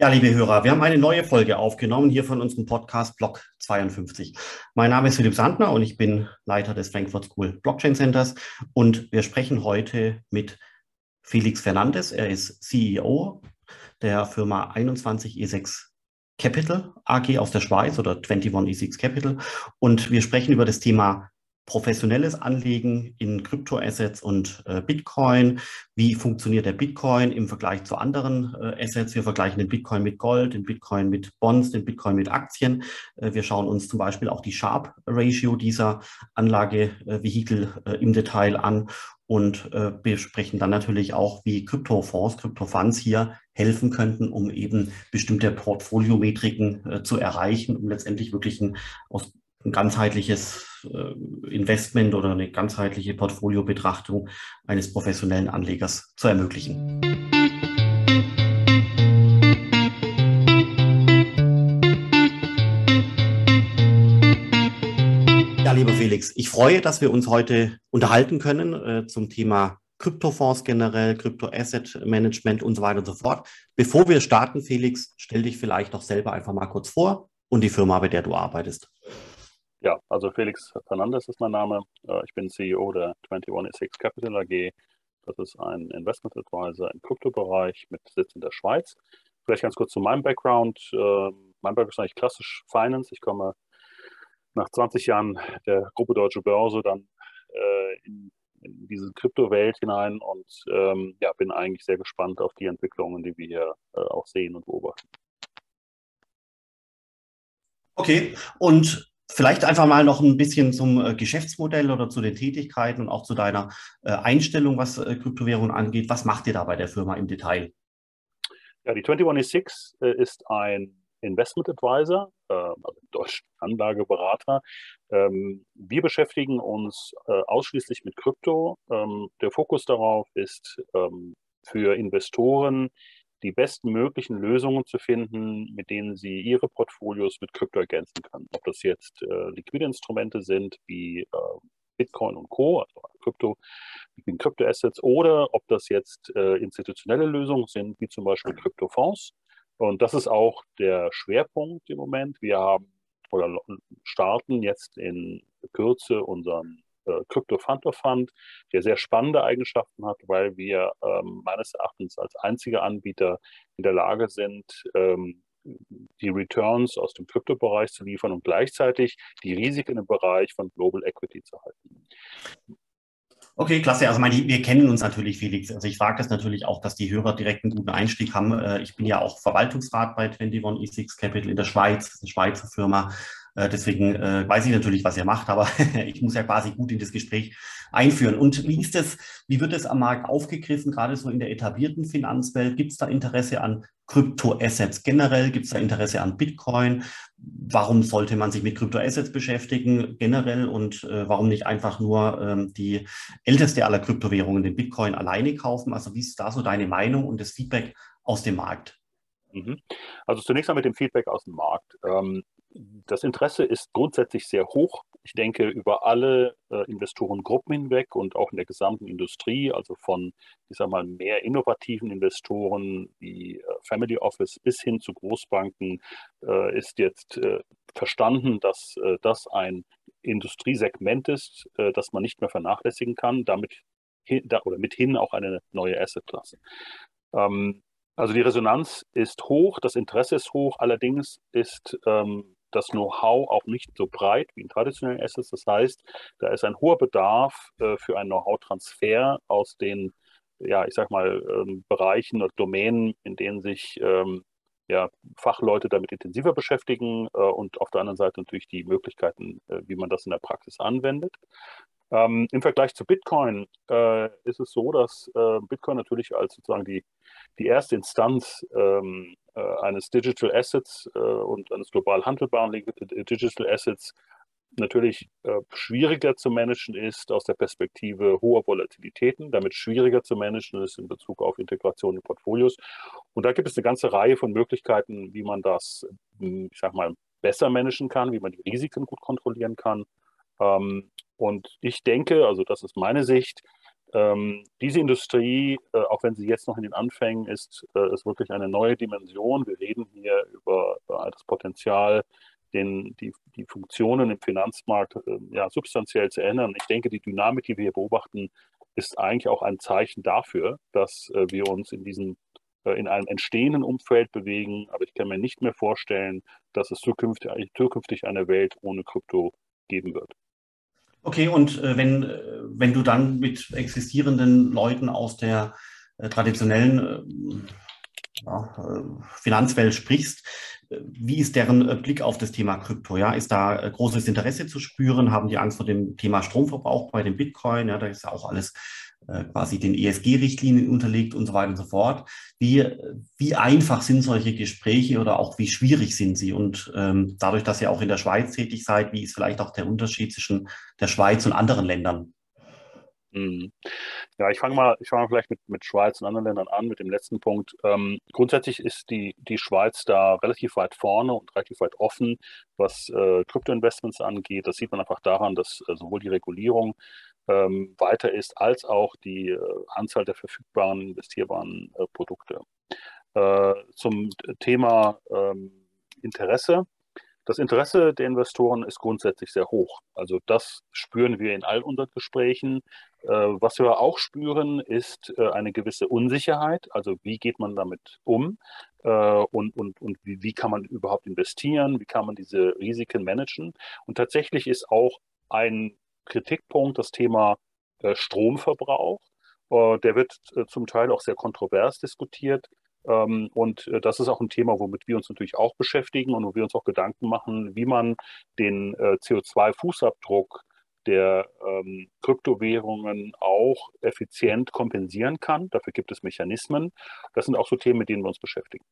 Ja, liebe Hörer, wir haben eine neue Folge aufgenommen hier von unserem Podcast Block 52. Mein Name ist Philipp Sandner und ich bin Leiter des Frankfurt School Blockchain Centers und wir sprechen heute mit Felix Fernandes. Er ist CEO der Firma 21E6 Capital AG aus der Schweiz oder 21E6 Capital und wir sprechen über das Thema professionelles Anlegen in Kryptoassets und äh, Bitcoin. Wie funktioniert der Bitcoin im Vergleich zu anderen äh, Assets? Wir vergleichen den Bitcoin mit Gold, den Bitcoin mit Bonds, den Bitcoin mit Aktien. Äh, wir schauen uns zum Beispiel auch die Sharp Ratio dieser Anlagevehikel äh, im Detail an und äh, besprechen dann natürlich auch, wie Kryptofonds, Kryptofunds hier helfen könnten, um eben bestimmte Portfoliometriken äh, zu erreichen, um letztendlich wirklich ein, aus ein ganzheitliches äh, Investment oder eine ganzheitliche Portfoliobetrachtung eines professionellen Anlegers zu ermöglichen. Ja, lieber Felix, ich freue, dass wir uns heute unterhalten können äh, zum Thema Kryptofonds generell, Kryptoasset Management und so weiter und so fort. Bevor wir starten, Felix, stell dich vielleicht doch selber einfach mal kurz vor und die Firma, bei der du arbeitest. Ja, also Felix Fernandes ist mein Name. Äh, ich bin CEO der 21 Capital AG. Das ist ein Investment Advisor im Kryptobereich mit Sitz in der Schweiz. Vielleicht ganz kurz zu meinem Background. Ähm, mein Background ist eigentlich klassisch Finance. Ich komme nach 20 Jahren der Gruppe Deutsche Börse dann äh, in, in diese Kryptowelt hinein und ähm, ja, bin eigentlich sehr gespannt auf die Entwicklungen, die wir hier äh, auch sehen und beobachten. Okay, und Vielleicht einfach mal noch ein bisschen zum äh, Geschäftsmodell oder zu den Tätigkeiten und auch zu deiner äh, Einstellung, was äh, Kryptowährungen angeht. Was macht ihr da bei der Firma im Detail? Ja, die 2106 ist ein Investment Advisor, also Deutsch Anlageberater. Ähm, wir beschäftigen uns ausschließlich mit Krypto. Ähm, der Fokus darauf ist ähm, für Investoren, die besten möglichen Lösungen zu finden, mit denen sie ihre Portfolios mit Krypto ergänzen können. Ob das jetzt äh, liquide Instrumente sind wie äh, Bitcoin und Co., also Krypto, wie Kryptoassets, oder ob das jetzt äh, institutionelle Lösungen sind, wie zum Beispiel Kryptofonds. Und das ist auch der Schwerpunkt im Moment. Wir haben oder starten jetzt in Kürze unseren äh, Crypto Fund of Fund, der sehr spannende Eigenschaften hat, weil wir ähm, meines Erachtens als einziger Anbieter in der Lage sind, ähm, die Returns aus dem Kryptobereich zu liefern und gleichzeitig die Risiken im Bereich von Global Equity zu halten. Okay, klasse. Also meine, wir kennen uns natürlich, Felix. Also ich frage das natürlich auch, dass die Hörer direkt einen guten Einstieg haben. Äh, ich bin ja auch Verwaltungsrat bei 21 E6 Capital in der Schweiz, eine Schweizer Firma. Äh, deswegen äh, weiß ich natürlich, was ihr macht, aber ich muss ja quasi gut in das Gespräch einführen. Und wie ist das, wie wird es am Markt aufgegriffen, gerade so in der etablierten Finanzwelt? Gibt es da Interesse an Kryptoassets generell? Gibt es da Interesse an Bitcoin? Warum sollte man sich mit Kryptoassets beschäftigen generell und äh, warum nicht einfach nur ähm, die älteste aller Kryptowährungen, den Bitcoin, alleine kaufen? Also wie ist da so deine Meinung und das Feedback aus dem Markt? Mhm. Also zunächst mal mit dem Feedback aus dem Markt. Das Interesse ist grundsätzlich sehr hoch. Ich denke, über alle äh, Investorengruppen hinweg und auch in der gesamten Industrie, also von, ich sag mal, mehr innovativen Investoren wie äh, Family Office bis hin zu Großbanken, äh, ist jetzt äh, verstanden, dass äh, das ein Industriesegment ist, äh, das man nicht mehr vernachlässigen kann, damit hin, da, oder mithin auch eine neue Assetklasse. Ähm, also die Resonanz ist hoch, das Interesse ist hoch, allerdings ist ähm, das Know-how auch nicht so breit wie in traditionellen Assets. Das heißt, da ist ein hoher Bedarf äh, für einen Know-how-Transfer aus den, ja, ich sag mal, ähm, Bereichen oder Domänen, in denen sich ähm, ja, Fachleute damit intensiver beschäftigen äh, und auf der anderen Seite natürlich die Möglichkeiten, äh, wie man das in der Praxis anwendet. Ähm, Im Vergleich zu Bitcoin äh, ist es so, dass äh, Bitcoin natürlich als sozusagen die, die erste Instanz ähm, äh, eines Digital Assets äh, und eines global handelbaren Digital Assets natürlich äh, schwieriger zu managen ist aus der Perspektive hoher Volatilitäten, damit schwieriger zu managen ist in Bezug auf Integration in Portfolios. Und da gibt es eine ganze Reihe von Möglichkeiten, wie man das, hm, ich sag mal, besser managen kann, wie man die Risiken gut kontrollieren kann. Ähm, und ich denke, also das ist meine Sicht, Ähm, diese Industrie, äh, auch wenn sie jetzt noch in den Anfängen ist, äh, ist wirklich eine neue Dimension. Wir reden hier über äh, das Potenzial, den, die, die Funktionen im Finanzmarkt äh, ja, substanziell zu ändern. Ich denke, die Dynamik, die wir hier beobachten, ist eigentlich auch ein Zeichen dafür, dass äh, wir uns in diesem äh, in einem entstehenden Umfeld bewegen. Aber ich kann mir nicht mehr vorstellen, dass es zukünftig, zukünftig eine Welt ohne Krypto geben wird. Okay, und äh, wenn, wenn du dann mit existierenden Leuten aus der äh, traditionellen äh, ja, äh, Finanzwelt sprichst, wie ist deren Blick auf das Thema Krypto? Ja, ist da großes Interesse zu spüren? Haben die Angst vor dem Thema Stromverbrauch bei dem Bitcoin? Ja, da ist ja auch alles quasi den ESG-Richtlinien unterlegt und so weiter und so fort. Wie, wie einfach sind solche Gespräche oder auch wie schwierig sind sie? Und ähm, dadurch, dass ihr auch in der Schweiz tätig seid, wie ist vielleicht auch der Unterschied zwischen der Schweiz und anderen Ländern? Mhm. Ja, ich fange mal, ich fange vielleicht mit, mit Schweiz und anderen Ländern an, mit dem letzten Punkt. Ähm, grundsätzlich ist die, die Schweiz da relativ weit vorne und relativ weit offen, was äh, Kryptoinvestments angeht. Das sieht man einfach daran, dass äh, sowohl die Regulierung ähm, weiter ist, als auch die äh, Anzahl der verfügbaren investierbaren äh, Produkte. Äh, zum Thema ähm, Interesse. Das Interesse der Investoren ist grundsätzlich sehr hoch. Also das spüren wir in all unseren Gesprächen. Äh, was wir auch spüren, ist äh, eine gewisse Unsicherheit. Also wie geht man damit um äh, und, und, und wie, wie kann man überhaupt investieren? Wie kann man diese Risiken managen? Und tatsächlich ist auch ein Kritikpunkt das Thema Stromverbrauch. Der wird zum Teil auch sehr kontrovers diskutiert. Ähm, und äh, das ist auch ein Thema, womit wir uns natürlich auch beschäftigen und wo wir uns auch Gedanken machen, wie man den äh, CO2-Fußabdruck der ähm, Kryptowährungen auch effizient kompensieren kann. Dafür gibt es Mechanismen. Das sind auch so Themen, mit denen wir uns beschäftigen.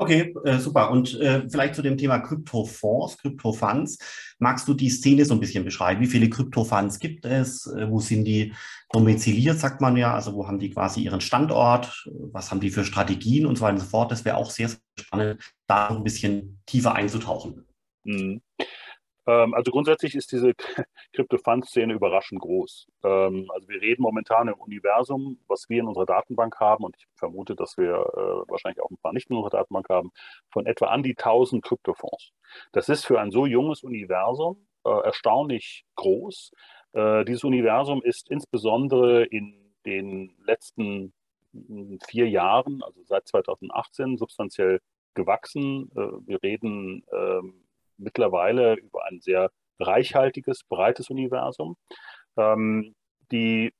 Okay, äh, super. Und äh, vielleicht zu dem Thema Kryptofonds, Kryptofunds. Magst du die Szene so ein bisschen beschreiben? Wie viele Kryptofunds gibt es? Äh, wo sind die domiziliert, sagt man ja? Also wo haben die quasi ihren Standort? Was haben die für Strategien und so weiter und so fort? Das wäre auch sehr, sehr spannend, da ein bisschen tiefer einzutauchen. Mhm. Ähm, also grundsätzlich ist diese Crypto-Fund-Szene überraschend groß. Ähm, also wir reden momentan im Universum, was wir in unserer Datenbank haben, und ich vermute, dass wir äh, wahrscheinlich auch ein paar nicht in unserer Datenbank haben, von etwa an die 1000 Kryptofonds. Das ist für ein so junges Universum äh, erstaunlich groß. Äh, dieses Universum ist insbesondere in den letzten hm, vier Jahren, also seit 2018, substanziell gewachsen. wir reden ähm, mittlerweile über ein sehr reichhaltiges, breites Universum. Ähm, die,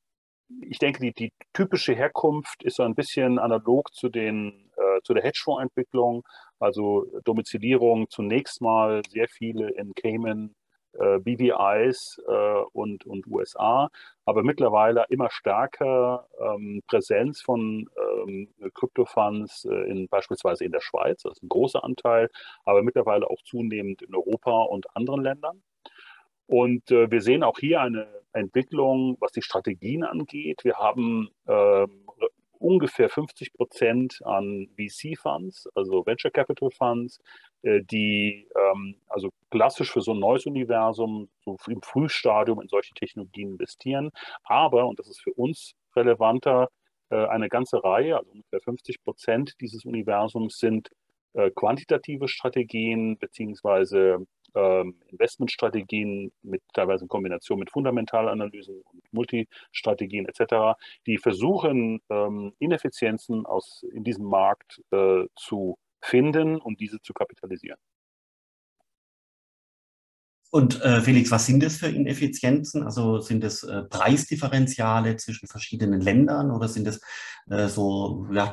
ich denke, die, die typische Herkunft ist so ein bisschen analog zu, den, äh, zu der Hedgefondsentwicklung, also Domizilierung zunächst mal sehr viele in Cayman, äh, BVIs äh, und, und USA, aber mittlerweile immer stärker ähm, Präsenz von ähm, Kryptofunds äh, in, beispielsweise in der Schweiz, das ist ein großer Anteil, aber mittlerweile auch zunehmend in Europa und anderen Ländern. Und äh, wir sehen auch hier eine Entwicklung, was die Strategien angeht. Wir haben ähm, ungefähr 50 Prozent an VC-Funds, also Venture Capital Funds, die ähm, also klassisch für so ein neues Universum so im Frühstadium in solche Technologien investieren. Aber, und das ist für uns relevanter, äh, eine ganze Reihe, also ungefähr 50 Prozent dieses Universums sind äh, quantitative Strategien beziehungsweise ähm, Investmentstrategien mit teilweise in Kombination mit Fundamentalanalysen und Multistrategien etc., die versuchen, ähm, Ineffizienzen aus, in diesem Markt äh, zu finden und diese zu kapitalisieren. Und äh, Felix, was sind das für Ineffizienzen? Also sind es äh, Preisdifferenziale zwischen verschiedenen Ländern oder sind es äh, so ja,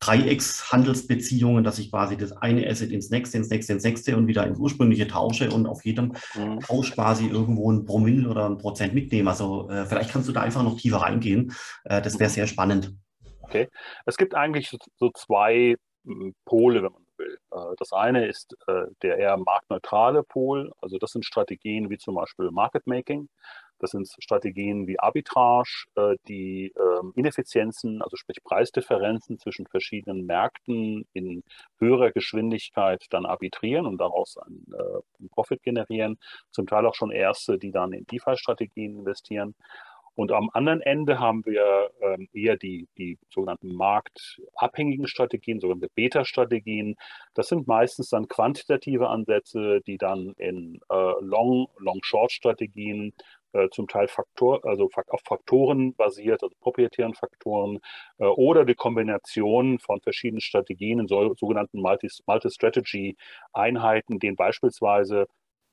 Dreieckshandelsbeziehungen, dass ich quasi das eine Asset ins nächste, ins nächste, ins nächste und wieder ins ursprüngliche tausche und auf jedem mhm. Tausch quasi irgendwo ein Promille oder ein Prozent mitnehme. Also äh, vielleicht kannst du da einfach noch tiefer reingehen. Äh, das wäre mhm. sehr spannend. Okay. Es gibt eigentlich so zwei Pole, wenn man will. Äh, das eine ist äh, der eher marktneutrale Pol. Also das sind Strategien wie zum Beispiel Market Making. Das sind Strategien wie Arbitrage, äh, die ähm, Ineffizienzen, also sprich Preisdifferenzen zwischen verschiedenen Märkten in höherer Geschwindigkeit dann arbitrieren und daraus einen, einen Profit generieren. Zum Teil auch schon erste, die dann in DeFi-Strategien investieren. Und am anderen Ende haben wir ähm, eher die, die sogenannten marktabhängigen Strategien, sogenannte Beta-Strategien. Das sind meistens dann quantitative Ansätze, die dann in äh, Long, Long-Short-Strategien äh, zum Teil Faktor, also auf Faktoren basiert, also proprietären Faktoren, äh, oder die Kombination von verschiedenen Strategien in so, sogenannten Multi-Strategy-Einheiten, denen beispielsweise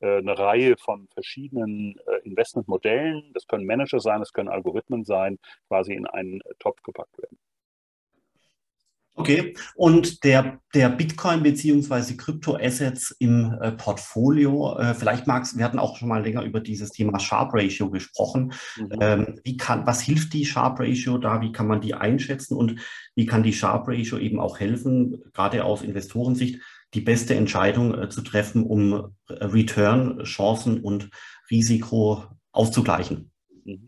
eine Reihe von verschiedenen äh, Investmentmodellen, das können Manager sein, das können Algorithmen sein, quasi in einen Topf gepackt werden. Okay, und der, der Bitcoin beziehungsweise Kryptoassets im äh, Portfolio, äh, vielleicht magst wir hatten auch schon mal länger über dieses Thema Sharp Ratio gesprochen. Mhm. Ähm, wie kann, was hilft die Sharp Ratio da? Wie kann man die einschätzen und wie kann die Sharp Ratio eben auch helfen, gerade aus Investorensicht, die beste Entscheidung äh, zu treffen, um äh, Return, Chancen und Risiko auszugleichen? Mhm.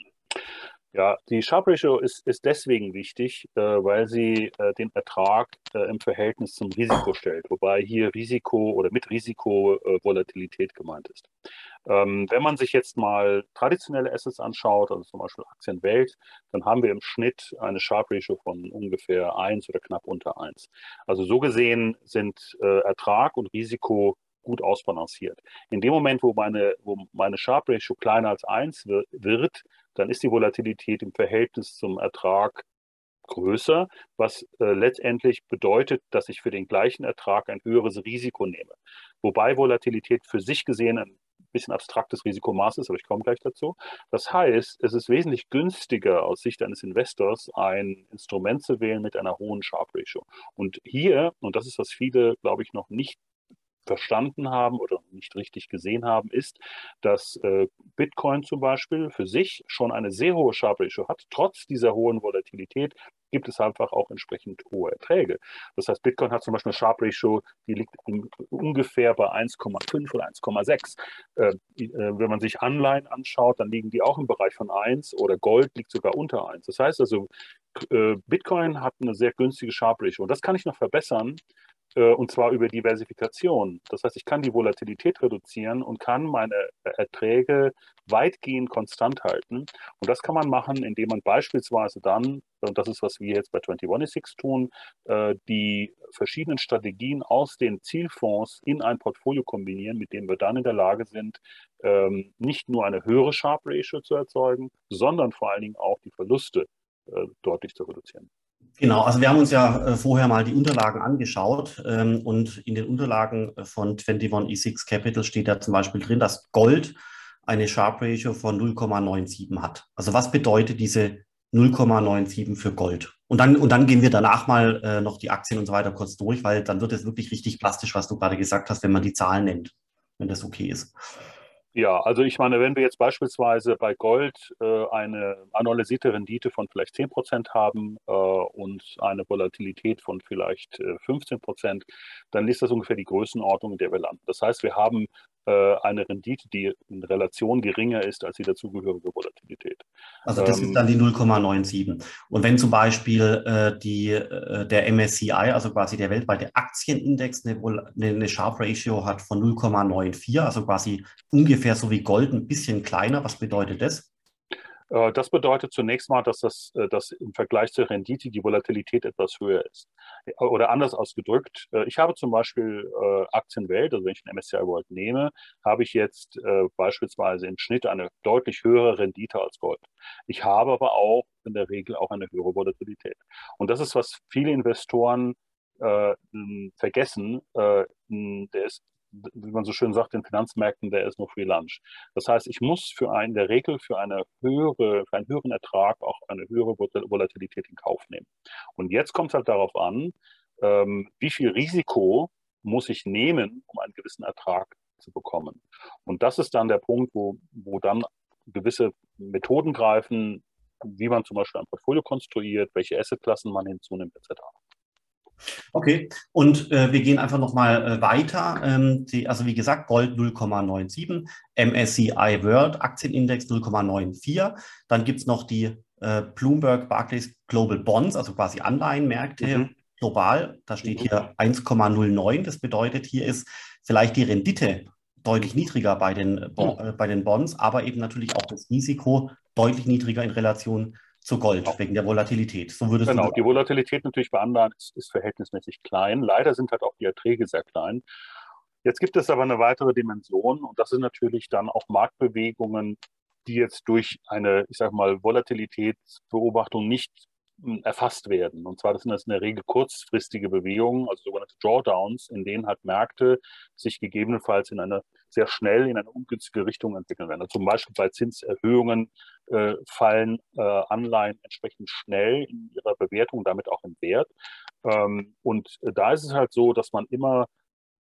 Ja, die Sharp Ratio ist, ist deswegen wichtig, äh, weil sie äh, den Ertrag äh, im Verhältnis zum Risiko stellt, wobei hier Risiko oder mit Risiko äh, Volatilität gemeint ist. Ähm, wenn man sich jetzt mal traditionelle Assets anschaut, also zum Beispiel Aktienwelt, dann haben wir im Schnitt eine Sharp Ratio von ungefähr 1 oder knapp unter 1. Also so gesehen sind äh, Ertrag und Risiko gut ausbalanciert. In dem Moment, wo meine, wo meine Sharp Ratio kleiner als 1 wird, dann ist die Volatilität im Verhältnis zum Ertrag größer, was äh, letztendlich bedeutet, dass ich für den gleichen Ertrag ein höheres Risiko nehme. Wobei Volatilität für sich gesehen ein bisschen abstraktes Risikomaß ist, aber ich komme gleich dazu. Das heißt, es ist wesentlich günstiger aus Sicht eines Investors, ein Instrument zu wählen mit einer hohen Sharp Ratio. Und hier, und das ist, was viele, glaube ich, noch nicht verstanden haben oder nicht richtig gesehen haben, ist, dass äh, Bitcoin zum Beispiel für sich schon eine sehr hohe Sharp Ratio hat. Trotz dieser hohen Volatilität gibt es einfach auch entsprechend hohe Erträge. Das heißt, Bitcoin hat zum Beispiel eine Sharp Ratio, die liegt ungefähr bei 1,5 oder 1,6. Äh, äh, wenn man sich Anleihen anschaut, dann liegen die auch im Bereich von 1 oder Gold liegt sogar unter 1. Das heißt also, äh, Bitcoin hat eine sehr günstige Sharp Ratio. Und das kann ich noch verbessern, und zwar über Diversifikation. Das heißt, ich kann die Volatilität reduzieren und kann meine Erträge weitgehend konstant halten. Und das kann man machen, indem man beispielsweise dann, und das ist, was wir jetzt bei 21 tun, äh, die verschiedenen Strategien aus den Zielfonds in ein Portfolio kombinieren, mit dem wir dann in der Lage sind, ähm, nicht nur eine höhere Sharp Ratio zu erzeugen, sondern vor allen Dingen auch die Verluste äh, deutlich zu reduzieren. Genau, also wir haben uns ja äh, vorher mal die Unterlagen angeschaut ähm, und in den Unterlagen von 21E6 Capital steht ja zum Beispiel drin, dass Gold eine Sharp Ratio von 0,97 hat. Also was bedeutet diese 0,97 für Gold? Und dann, und dann gehen wir danach mal äh, noch die Aktien und so weiter kurz durch, weil dann wird es wirklich richtig plastisch, was du gerade gesagt hast, wenn man die Zahlen nennt, wenn das okay ist. Ja, also ich meine, wenn wir jetzt beispielsweise bei Gold äh, eine analysierte Rendite von vielleicht 10 Prozent haben äh, und eine Volatilität von vielleicht äh, 15 Prozent, dann ist das ungefähr die Größenordnung, in der wir landen. Das heißt, wir haben eine Rendite, die in Relation geringer ist als die dazugehörige Volatilität. Also das ähm, ist dann die 0,97. Und wenn zum Beispiel äh, die, äh, der MSCI, also quasi der weltweite Aktienindex, eine, eine Sharp Ratio hat von 0,94, also quasi ungefähr so wie Gold, ein bisschen kleiner, was bedeutet das? Äh, das bedeutet zunächst mal, dass das äh, dass im Vergleich zur Rendite die Volatilität etwas höher ist. Äh, oder anders ausgedrückt, ich habe zum Beispiel Aktienwelt, also wenn ich den MSCI World nehme, habe ich jetzt beispielsweise im Schnitt eine deutlich höhere Rendite als Gold. Ich habe aber auch in der Regel auch eine höhere Volatilität. Und das ist, was viele Investoren vergessen. Der ist wie man so schön sagt, in Finanzmärkten, der ist nur Free Lunch. Das heißt, ich muss für einen, in der Regel für eine höhere, für einen höheren Ertrag auch eine höhere Volatilität in Kauf nehmen. Und jetzt kommt es halt darauf an, ähm, wie viel Risiko muss ich nehmen, um einen gewissen Ertrag zu bekommen. Und das ist dann der Punkt, wo, wo dann gewisse Methoden greifen, wie man zum Beispiel ein Portfolio konstruiert, welche Assetklassen man hinzunimmt, etc. Okay, und äh, wir gehen einfach nochmal äh, weiter. Ähm, die, also wie gesagt, Gold 0,97, MSCI World Aktienindex 0,94. Dann gibt es noch die äh, Bloomberg Barclays Global Bonds, also quasi Anleihenmärkte mhm. global. Da steht mhm. hier 1,09. Das bedeutet, hier ist vielleicht die Rendite deutlich niedriger bei den, mhm. äh, bei den Bonds, aber eben natürlich auch das Risiko deutlich niedriger in Relation zu Gold Genau. wegen der Volatilität. So würdest Genau, die Volatilität natürlich bei Anleihen ist, ist verhältnismäßig klein. Leider sind halt auch die Erträge sehr klein. Jetzt gibt es aber eine weitere Dimension und das sind natürlich dann auch Marktbewegungen, die jetzt durch eine, ich sag mal, Volatilitätsbeobachtung nicht hm, erfasst werden. Und zwar das sind das in der Regel kurzfristige Bewegungen, also sogenannte Drawdowns, in denen halt Märkte sich gegebenenfalls in eine sehr schnell in eine ungünstige Richtung entwickeln werden. Also zum Beispiel bei Zinserhöhungen äh, fallen äh, Anleihen entsprechend schnell in ihrer Bewertung, damit auch im Wert. Ähm, und da ist es halt so, dass man immer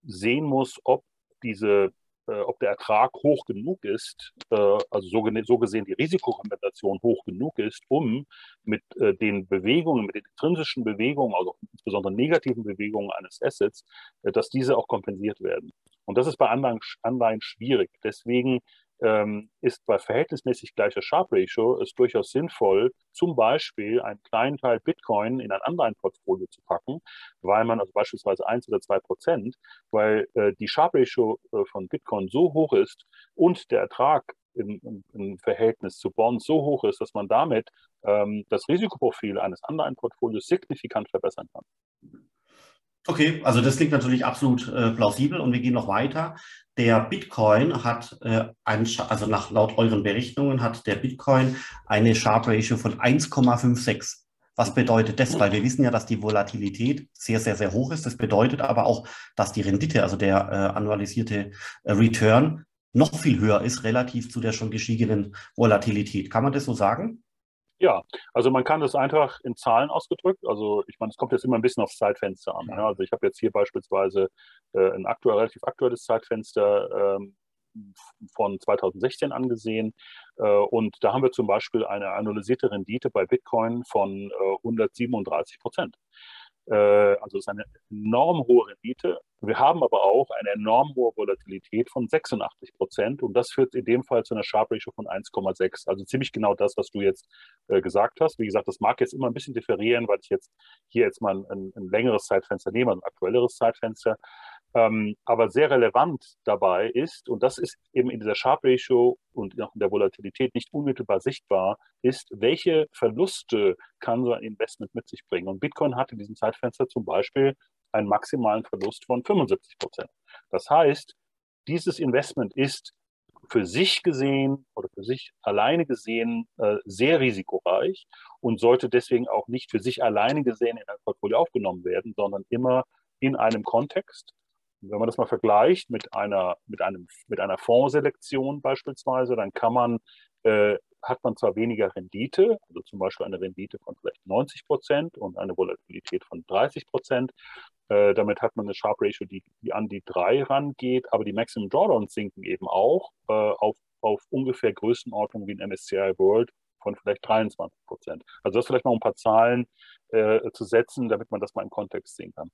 sehen muss, ob diese äh, ob der Ertrag hoch genug ist, äh, also so, gesehen die Risikokompensation hoch genug ist, um mit äh, den Bewegungen, mit den intrinsischen Bewegungen, also insbesondere negativen Bewegungen eines Assets, dass diese auch kompensiert werden. Und das ist bei Anleihen schwierig. Deswegen ähm, ist bei verhältnismäßig gleicher Sharp Ratio es durchaus sinnvoll, zum Beispiel einen kleinen Teil Bitcoin in ein Anleihenportfolio zu packen, weil man also beispielsweise eins oder zwei Prozent, weil äh, die Sharp Ratio äh, von Bitcoin so hoch ist und der Ertrag im, im, im, Verhältnis zu Bonds so hoch ist, dass man damit ähm, das Risikoprofil eines Anleihenportfolios signifikant verbessern kann. Okay, also das klingt natürlich absolut äh, plausibel und wir gehen noch weiter. Der Bitcoin hat, äh, ein, also nach laut euren Berechnungen hat der Bitcoin eine Sharp Ratio von 1,56. Was bedeutet das? Weil wir wissen ja, dass die Volatilität sehr, sehr, sehr hoch ist. Das bedeutet aber auch, dass die Rendite, also der äh, annualisierte äh, Return, noch viel höher ist relativ zu der schon gestiegenen Volatilität. Kann man das so sagen? Ja, also man kann das einfach in Zahlen ausgedrückt. Also ich meine, es kommt jetzt immer ein bisschen aufs Zeitfenster an. Ja. Also ich habe jetzt hier beispielsweise äh, ein aktuell, relativ aktuelles Zeitfenster ähm, von 2016 angesehen. Äh, und da haben wir zum Beispiel eine analysierte Rendite bei Bitcoin von äh, 137 Prozent. Äh, also es ist eine enorm hohe Rendite. Wir haben aber auch eine enorm hohe Volatilität von 86 Prozent und das führt in dem Fall zu einer Sharp Ratio von 1,6. Also ziemlich genau das, was du jetzt äh, gesagt hast. Wie gesagt, das mag jetzt immer ein bisschen differieren, weil ich jetzt hier jetzt mal ein, ein längeres Zeitfenster nehme, ein aktuelleres Zeitfenster. Ähm, aber sehr relevant dabei ist, und das ist eben in dieser Sharp Ratio und auch in der Volatilität nicht unmittelbar sichtbar, ist, welche Verluste kann so ein Investment mit sich bringen. Und Bitcoin hat in diesem Zeitfenster zum Beispiel einen maximalen Verlust von 75 Prozent. Das heißt, dieses Investment ist für sich gesehen oder für sich alleine gesehen äh, sehr risikoreich und sollte deswegen auch nicht für sich alleine gesehen in ein Portfolio aufgenommen werden, sondern immer in einem Kontext wenn man das mal vergleicht mit einer, mit einem, mit einer Fondsselektion beispielsweise, dann kann man, äh, hat man zwar weniger Rendite, also zum Beispiel eine Rendite von vielleicht 90 Prozent und eine Volatilität von 30 Prozent. Äh, damit hat man eine Sharp Ratio, die, die an die drei rangeht, aber die Maximum Drawdowns sinken eben auch äh, auf, auf ungefähr Größenordnung wie ein MSCI World von vielleicht 23 Prozent. Also das vielleicht noch ein paar Zahlen äh, zu setzen, damit man das mal im Kontext sehen kann.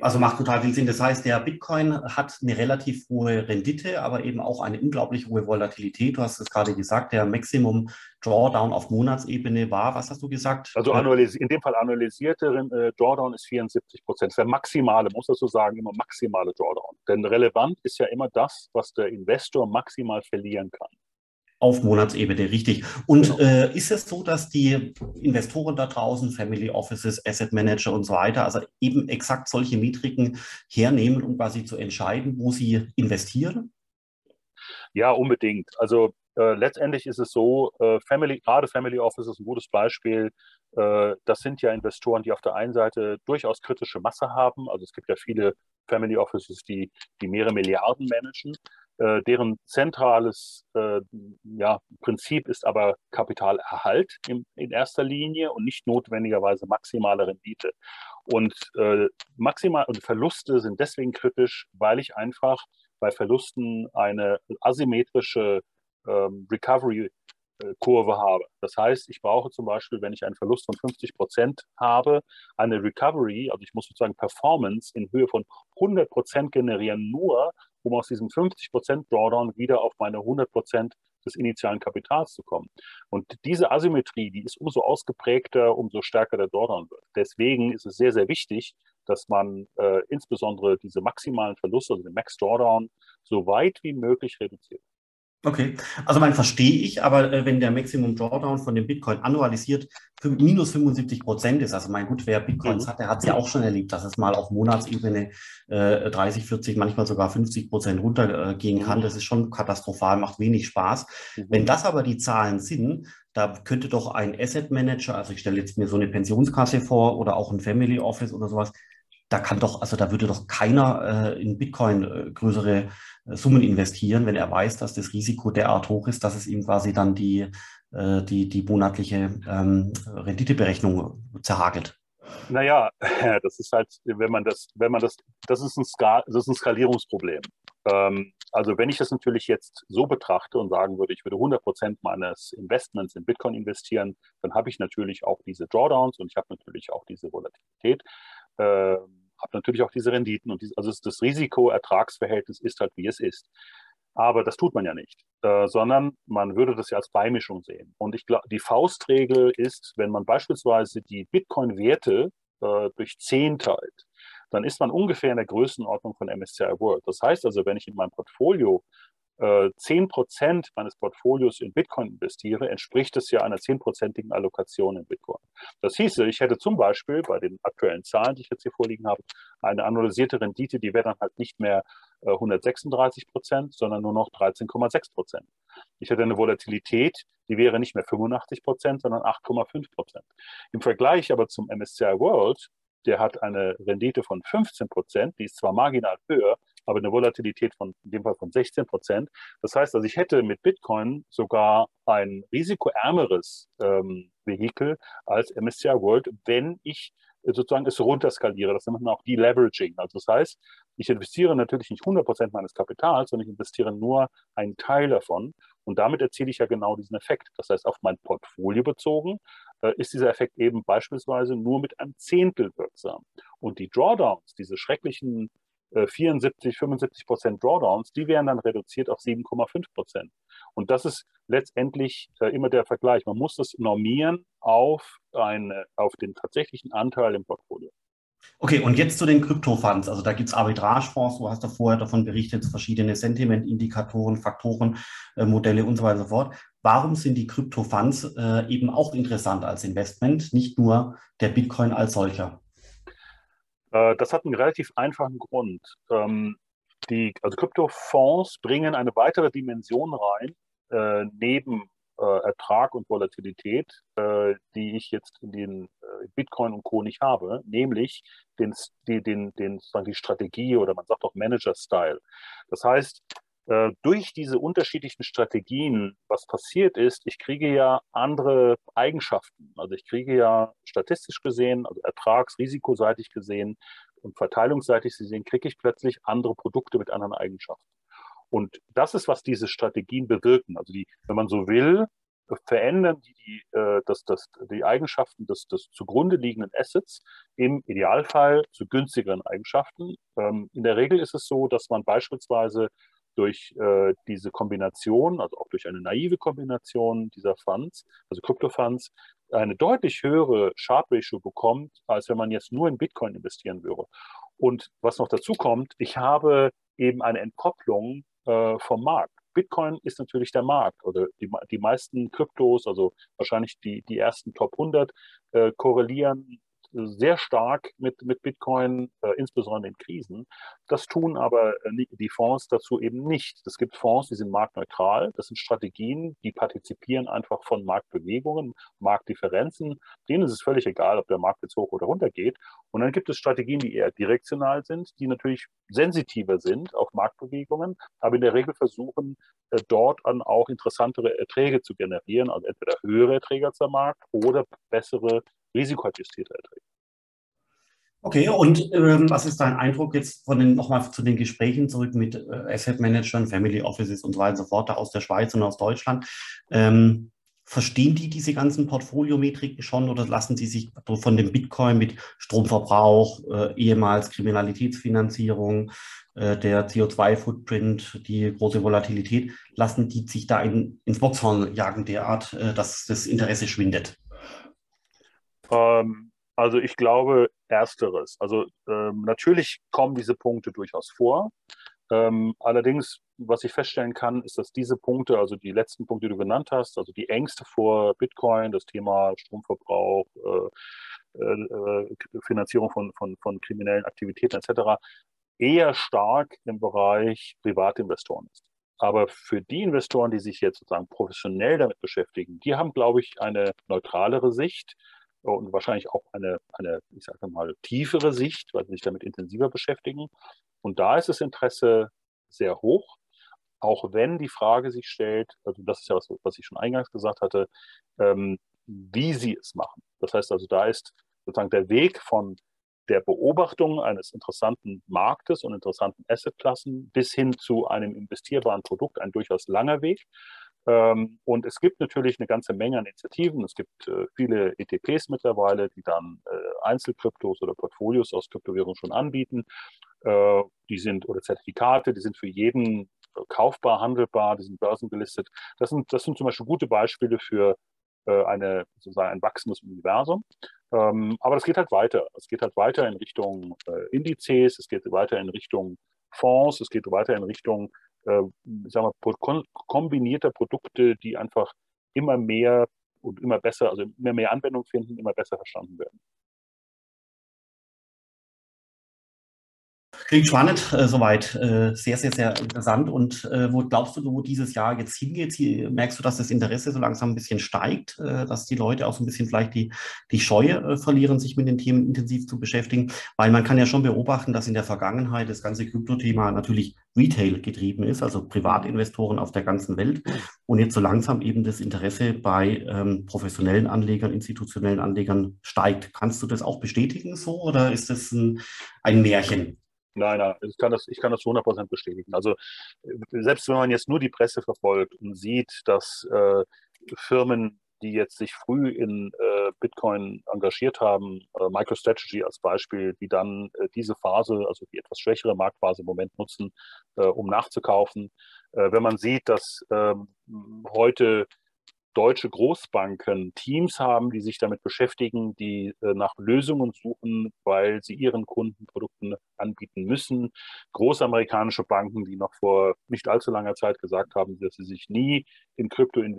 Also macht total viel Sinn. Das heißt, der Bitcoin hat eine relativ hohe Rendite, aber eben auch eine unglaublich hohe Volatilität. Du hast es gerade gesagt, der Maximum Drawdown auf Monatsebene war, was hast du gesagt? Also in dem Fall analysierte äh, Drawdown ist 74 Prozent. Der maximale, muss das so sagen, immer maximale Drawdown. Denn relevant ist ja immer das, was der Investor maximal verlieren kann. Auf Monatsebene, richtig. Und genau. äh, ist es so, dass die Investoren da draußen, Family Offices, Asset Manager und so weiter, also eben exakt solche Metriken hernehmen, um quasi zu entscheiden, wo sie investieren? Ja, unbedingt. Also äh, letztendlich ist es so, äh, Family, gerade Family Office ist ein gutes Beispiel. Äh, das sind ja Investoren, die auf der einen Seite durchaus kritische Masse haben. Also es gibt ja viele Family Offices, die, die mehrere Milliarden managen. Äh, deren zentrales äh, ja, Prinzip ist aber Kapitalerhalt in, in, erster Linie und nicht notwendigerweise maximale Rendite. Und äh, maximal und Verluste sind deswegen kritisch, weil ich einfach bei Verlusten eine asymmetrische ähm, Recovery Kurve habe. Das heißt, ich brauche zum Beispiel, wenn ich einen Verlust von 50 Prozent habe, eine Recovery, also ich muss sozusagen Performance in Höhe von 100 Prozent generieren, nur um aus diesem 50 Prozent Drawdown wieder auf meine 100 Prozent des initialen Kapitals zu kommen. Und diese Asymmetrie, die ist umso ausgeprägter, umso stärker der Drawdown wird. Deswegen ist es sehr, sehr wichtig, dass man äh, insbesondere diese maximalen Verluste, also den Max Drawdown, so weit wie möglich reduziert. Okay, also man verstehe ich, aber äh, wenn der Maximum Drawdown von dem Bitcoin annualisiert für minus 75 Prozent ist, also mein gut, wer Bitcoins mhm. hat, der hat es ja auch schon erlebt, dass es mal auf Monatsebene äh, 30, 40, manchmal sogar 50 Prozent runtergehen äh, kann. Das ist schon katastrophal, macht wenig Spaß. Mhm. Wenn das aber die Zahlen sind, da könnte doch ein Asset Manager, also ich stelle jetzt mir so eine Pensionskasse vor oder auch ein Family Office oder sowas, da kann doch, also da würde doch keiner äh, in Bitcoin äh, größere äh, Summen investieren, wenn er weiß, dass das Risiko derart hoch ist, dass es ihm quasi dann die, äh, die, die monatliche ähm, Renditeberechnung zerhagelt. Naja, das ist halt, wenn man das, wenn man das, das ist ein, Ska, das ist ein Skalierungsproblem. Ähm, also wenn ich das natürlich jetzt so betrachte und sagen würde, ich würde 100 Prozent meines Investments in Bitcoin investieren, dann habe ich natürlich auch diese Drawdowns und ich habe natürlich auch diese Volatilität. Ähm, habe natürlich auch diese Renditen und dies, also das Risiko-Ertragsverhältnis ist halt, wie es ist. Aber das tut man ja nicht, äh, sondern man würde das ja als Beimischung sehen. Und ich glaube, die Faustregel ist, wenn man beispielsweise die Bitcoin-Werte äh, durch 10 teilt, dann ist man ungefähr in der Größenordnung von MSCI World. Das heißt also, wenn ich in meinem Portfolio äh, 10% meines Portfolios in Bitcoin investiere, entspricht es ja einer 10%igen Allokation in Bitcoin. Das hieße, ich hätte zum Beispiel bei den aktuellen Zahlen, die ich jetzt hier vorliegen habe, eine analysierte Rendite, die wäre dann halt nicht mehr 136 äh, Prozent, sondern nur noch 13,6 Prozent. Ich hätte eine Volatilität, die wäre nicht mehr 85 Prozent, sondern 8,5 Prozent. Im Vergleich aber zum MSCI World, der hat eine Rendite von 15 Prozent, die ist zwar marginal höher, aber eine Volatilität von, in dem Fall von 16 Prozent. Das heißt also, ich hätte mit Bitcoin sogar ein risikoärmeres ähm, Vehikel als MSCI World, wenn ich sozusagen es runterskaliere. Das nennt man auch Deleveraging. Also das heißt, ich investiere natürlich nicht 100 Prozent meines Kapitals, sondern ich investiere nur einen Teil davon. Und damit erziele ich ja genau diesen Effekt. Das heißt, auf mein Portfolio bezogen äh, ist dieser Effekt eben beispielsweise nur mit einem Zehntel wirksam. Und die Drawdowns, diese schrecklichen 74, äh, 75 Prozent Drawdowns, die wären dann reduziert auf 7,5 Prozent. Und das ist letztendlich äh, immer der Vergleich. Man muss das normieren auf, eine, auf den tatsächlichen Anteil im Portfolio. Okay, und jetzt zu den Kryptofonds. Also da gibt es Arbitragefonds, du hast da vorher davon berichtet, verschiedene Sentiment-Indikatoren, Faktoren, äh, Modelle und so weiter und so fort. Warum sind die Kryptofonds äh, eben auch interessant als Investment, nicht nur der Bitcoin als solcher? Äh, das hat einen relativ einfachen Grund. Ähm, die, also Kryptofonds bringen eine weitere Dimension rein, äh, neben äh, Ertrag und Volatilität, die ich jetzt in den Bitcoin und Co. nicht habe, nämlich den, den, den, die Strategie oder man sagt auch Manager-Style. Das heißt, äh, durch diese unterschiedlichen Strategien, was passiert ist, ich kriege ja andere Eigenschaften. Also ich kriege ja statistisch gesehen, also ertragsrisikoseitig gesehen und verteilungsseitig gesehen, kriege ich plötzlich andere Produkte mit anderen Eigenschaften. Und das ist, was diese Strategien bewirken. Also die, wenn man so will, verändern die, die, äh, das, das, die Eigenschaften des, des zugrunde liegenden Assets im Idealfall zu günstigeren Eigenschaften. Ähm, in der Regel ist es so, dass man beispielsweise durch äh, diese Kombination, also auch durch eine naive Kombination dieser Funds, also Krypto-Funds, eine deutlich höhere Sharp Ratio bekommt, als wenn man jetzt nur in Bitcoin investieren würde. Und was noch dazu kommt, ich habe eben eine Entkopplung äh, vom Markt. Bitcoin ist natürlich der Markt oder die, die meisten Kryptos, also wahrscheinlich die, die ersten Top 100, äh, korrelieren sehr stark mit, mit Bitcoin, äh, insbesondere in Krisen. Das tun aber äh, die Fonds dazu eben nicht. Es gibt Fonds, die sind marktneutral. Das sind Strategien, die partizipieren einfach von Marktbewegungen, Marktdifferenzen. Denen ist es völlig egal, ob der Markt jetzt hoch oder runter geht. Und dann gibt es Strategien, die eher direktional sind, die natürlich sensitiver sind auf Marktbewegungen, aber in der Regel versuchen, äh, dort dann auch interessantere Erträge zu generieren, also entweder höhere Erträge als der Markt oder bessere risikoadjustierte Erträge. Okay, und ähm, was ist dein Eindruck jetzt von den nochmal zu den Gesprächen zurück mit äh, Asset Managern, Family Offices und so weiter und so fort aus der Schweiz und aus Deutschland? Ähm, verstehen die diese ganzen Portfoliometriken schon oder lassen sie sich von dem Bitcoin mit Stromverbrauch, äh, ehemals Kriminalitätsfinanzierung, äh, der CO2-Footprint, die große Volatilität, lassen die sich da in, ins Boxhorn jagen derart, äh, dass das Interesse schwindet? Ähm, also ich glaube ersteres. Also ähm, natürlich kommen diese Punkte durchaus vor. Ähm, allerdings, was ich feststellen kann, ist, dass diese Punkte, also die letzten Punkte, die du genannt hast, also die Ängste vor Bitcoin, das Thema Stromverbrauch, äh, äh, Finanzierung von, von, von kriminellen Aktivitäten etc., eher stark im Bereich Privatinvestoren ist. Aber für die Investoren, die sich jetzt sozusagen professionell damit beschäftigen, die haben, glaube ich, eine neutralere Sicht und wahrscheinlich auch eine, eine ich sage mal, tiefere Sicht, weil sie sich damit intensiver beschäftigen. Und da ist das Interesse sehr hoch, auch wenn die Frage sich stellt, also das ist ja was, was ich schon eingangs gesagt hatte, ähm, wie sie es machen. Das heißt also, da ist sozusagen der Weg von der Beobachtung eines interessanten Marktes und interessanten Assetklassen bis hin zu einem investierbaren Produkt ein durchaus langer Weg. Ähm, und es gibt natürlich eine ganze Menge an Initiativen. Es gibt äh, viele ETPs mittlerweile, die dann äh, Einzelkryptos oder Portfolios aus Kryptowährungen schon anbieten. Äh, die sind, oder Zertifikate, die sind für jeden kaufbar, handelbar, die sind börsengelistet. Das sind, das sind zum Beispiel gute Beispiele für eine, sozusagen ein wachsendes Universum. Ähm, aber es geht halt weiter. Es geht halt weiter in Richtung Indizes, es geht weiter in Richtung Fonds, es geht weiter in Richtung äh, sagen wir, kombinierte Produkte, die einfach immer mehr und immer besser, also immer mehr Anwendung finden, immer besser verstanden werden. Klingt spannend, äh, soweit. Äh, sehr, sehr, sehr interessant. Und äh, wo glaubst du, wo dieses Jahr jetzt hingeht? Merkst du, dass das Interesse so langsam ein bisschen steigt, äh, dass die Leute auch so ein bisschen vielleicht die, die Scheue äh, verlieren, sich mit den Themen intensiv zu beschäftigen? Weil man kann ja schon beobachten, dass in der Vergangenheit das ganze Krypto-Thema natürlich Retail getrieben ist, also Privatinvestoren auf der ganzen Welt. Und jetzt so langsam eben das Interesse bei ähm, professionellen Anlegern, institutionellen Anlegern steigt. Kannst du das auch bestätigen so oder ist das ein, ein Märchen? Nein, nein, ich kann das, ich kann das zu 100% bestätigen. Also selbst wenn man jetzt nur die Presse verfolgt und sieht, dass äh, Firmen, die jetzt sich früh in äh, Bitcoin engagiert haben, äh, MicroStrategy als Beispiel, die dann äh, diese Phase, also die etwas schwächere Marktphase im Moment nutzen, äh, um nachzukaufen. Äh, wenn man sieht, dass ähm, heute deutsche Großbanken Teams haben, die sich damit beschäftigen, die äh, nach Lösungen suchen, weil sie ihren Kunden Produkte anbieten müssen. Große amerikanische Banken, die noch vor nicht allzu langer Zeit gesagt haben, dass sie sich nie in Krypto in,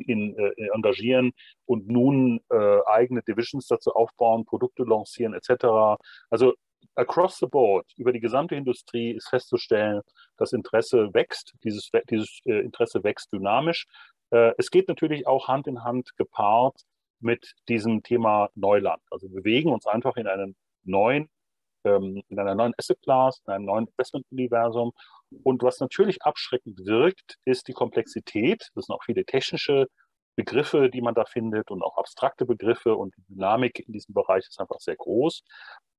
in, äh, engagieren und nun äh, eigene Divisions dazu aufbauen, Produkte lancieren etc. Also across the board, über die gesamte Industrie ist festzustellen, das Interesse wächst, dieses, dieses äh, Interesse wächst dynamisch. Äh, es geht natürlich auch Hand in Hand gepaart mit diesem Thema Neuland. Also wir bewegen uns einfach in einem neuen, ähm, in einer neuen Asset Class, in einem neuen Investment-Universum. Und was natürlich abschreckend wirkt, ist die Komplexität. Das sind auch viele technische Begriffe, die man da findet und auch abstrakte Begriffe und die Dynamik in diesem Bereich ist einfach sehr groß.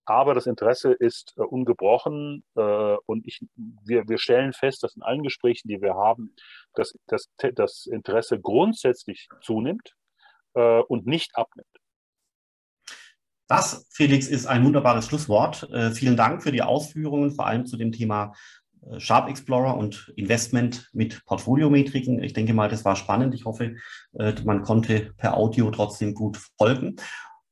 Aber das Interesse ist äh, ungebrochen äh, und ich, wir, wir stellen fest, dass in allen Gesprächen, die wir haben, dass, dass das Interesse grundsätzlich zunimmt äh, und nicht abnimmt. Das, Felix, ist ein wunderbares Schlusswort. Äh, vielen Dank für die Ausführungen, vor allem zu dem Thema äh, Sharp Explorer und Investment mit Portfoliometriken. Ich denke mal, das war spannend. Ich hoffe, äh, man konnte per Audio trotzdem gut folgen.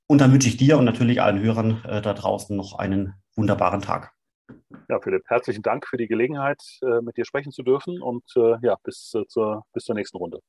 Und dann wünsche ich dir und natürlich allen Hörern äh, da draußen noch einen wunderbaren Tag. Ja, Philipp, herzlichen Dank für die Gelegenheit, äh, mit dir sprechen zu dürfen und äh, ja, bis, äh, zur, bis zur nächsten Runde.